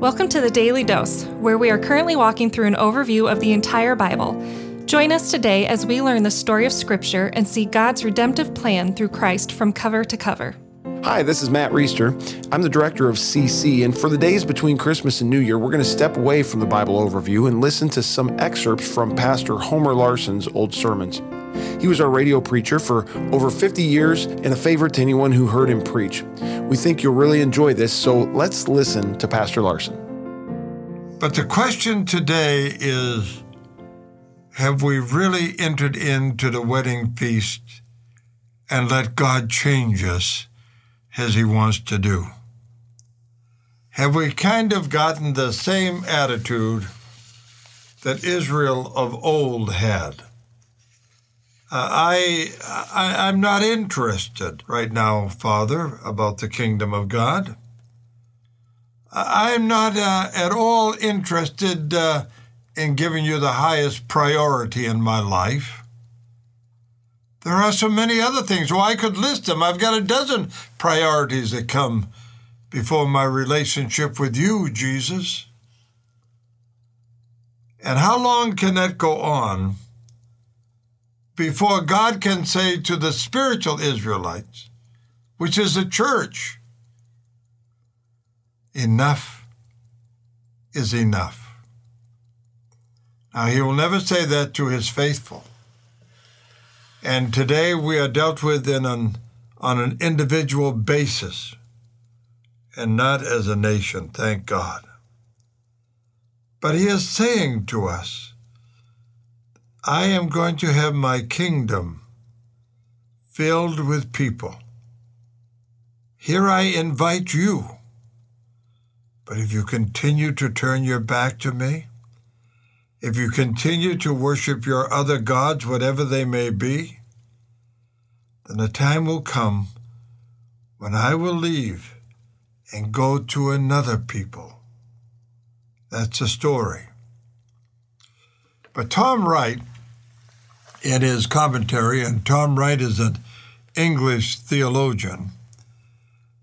Welcome to the Daily Dose, where we are currently walking through an overview of the entire Bible. Join us today as we learn the story of Scripture and see God's redemptive plan through Christ from cover to cover. Hi, this is Matt Reister. I'm the director of CC, and for the days between Christmas and New Year, we're going to step away from the Bible overview and listen to some excerpts from Pastor Homer Larsen's old sermons. He was our radio preacher for over 50 years and a favorite to anyone who heard him preach. We think you'll really enjoy this, so let's listen to Pastor Larsen. But the question today is Have we really entered into the wedding feast and let God change us as He wants to do? Have we kind of gotten the same attitude that Israel of old had? Uh, I, I I'm not interested right now, Father, about the kingdom of God. I'm not uh, at all interested uh, in giving you the highest priority in my life. There are so many other things. Well, I could list them. I've got a dozen priorities that come before my relationship with you, Jesus. And how long can that go on? Before God can say to the spiritual Israelites, which is the church, enough is enough. Now, he will never say that to his faithful. And today we are dealt with in an, on an individual basis and not as a nation, thank God. But he is saying to us, I am going to have my kingdom filled with people. Here I invite you. But if you continue to turn your back to me, if you continue to worship your other gods, whatever they may be, then a time will come when I will leave and go to another people. That's a story. But Tom Wright in his commentary, and Tom Wright is an English theologian,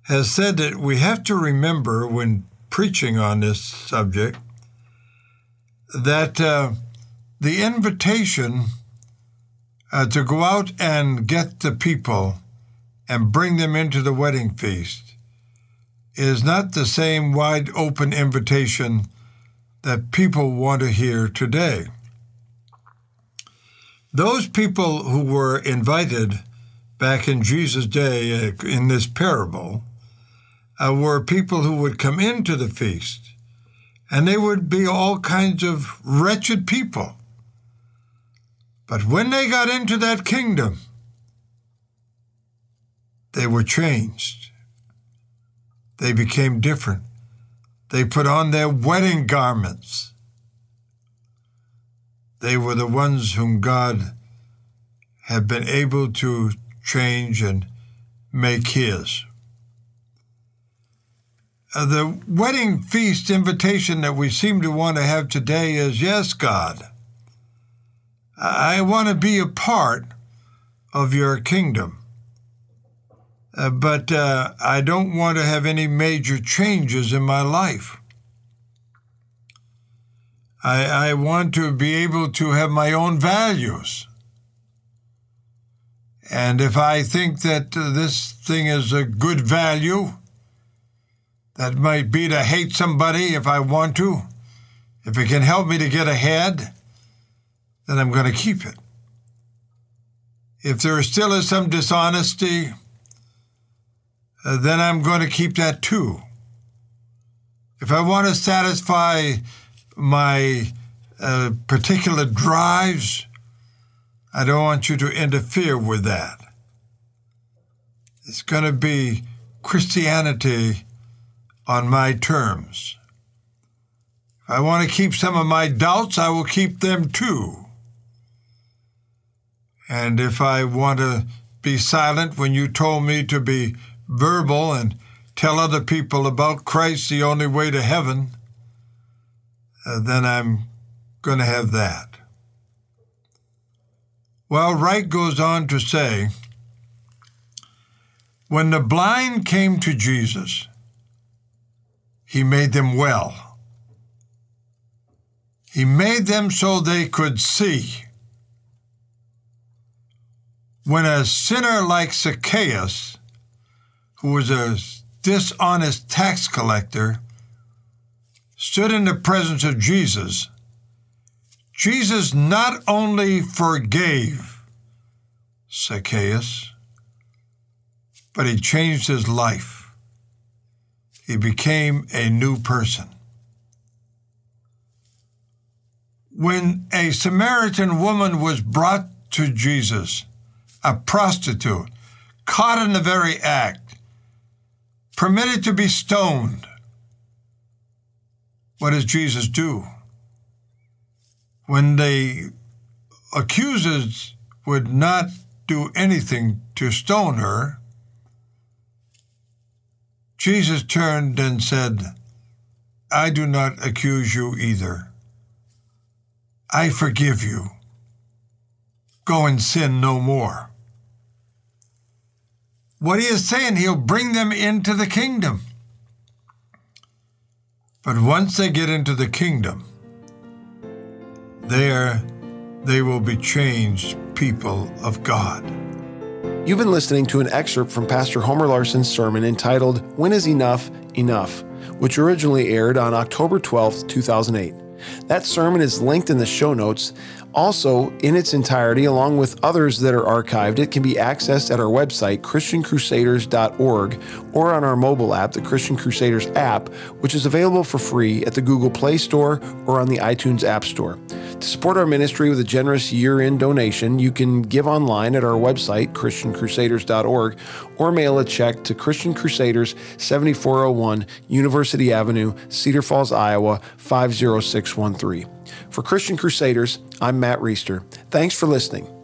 has said that we have to remember when preaching on this subject that uh, the invitation uh, to go out and get the people and bring them into the wedding feast is not the same wide open invitation that people want to hear today. Those people who were invited back in Jesus' day uh, in this parable uh, were people who would come into the feast, and they would be all kinds of wretched people. But when they got into that kingdom, they were changed. They became different. They put on their wedding garments. They were the ones whom God had been able to change and make His. Uh, the wedding feast invitation that we seem to want to have today is yes, God, I want to be a part of your kingdom. Uh, but uh, I don't want to have any major changes in my life. I, I want to be able to have my own values. And if I think that uh, this thing is a good value, that might be to hate somebody if I want to. If it can help me to get ahead, then I'm going to keep it. If there still is some dishonesty, uh, then I'm going to keep that too. If I want to satisfy my uh, particular drives, I don't want you to interfere with that. It's going to be Christianity on my terms. If I want to keep some of my doubts, I will keep them too. And if I want to be silent when you told me to be verbal and tell other people about Christ, the only way to heaven, uh, then I'm going to have that. Well, Wright goes on to say when the blind came to Jesus, he made them well. He made them so they could see. When a sinner like Zacchaeus, who was a dishonest tax collector, stood in the presence of Jesus, Jesus not only forgave Zacchaeus, but he changed his life. He became a new person. When a Samaritan woman was brought to Jesus, a prostitute, caught in the very act, permitted to be stoned, what does Jesus do? When the accusers would not do anything to stone her, Jesus turned and said, I do not accuse you either. I forgive you. Go and sin no more. What he is saying, he'll bring them into the kingdom. But once they get into the kingdom, there they will be changed people of God. You've been listening to an excerpt from Pastor Homer Larsen's sermon entitled When Is Enough Enough, which originally aired on October 12, 2008. That sermon is linked in the show notes. Also, in its entirety, along with others that are archived, it can be accessed at our website, ChristianCrusaders.org, or on our mobile app, the Christian Crusaders app, which is available for free at the Google Play Store or on the iTunes App Store. To support our ministry with a generous year end donation, you can give online at our website, ChristianCrusaders.org, or mail a check to Christian Crusaders, 7401 University Avenue, Cedar Falls, Iowa, 50613. For Christian Crusaders, I'm Matt Reister. Thanks for listening.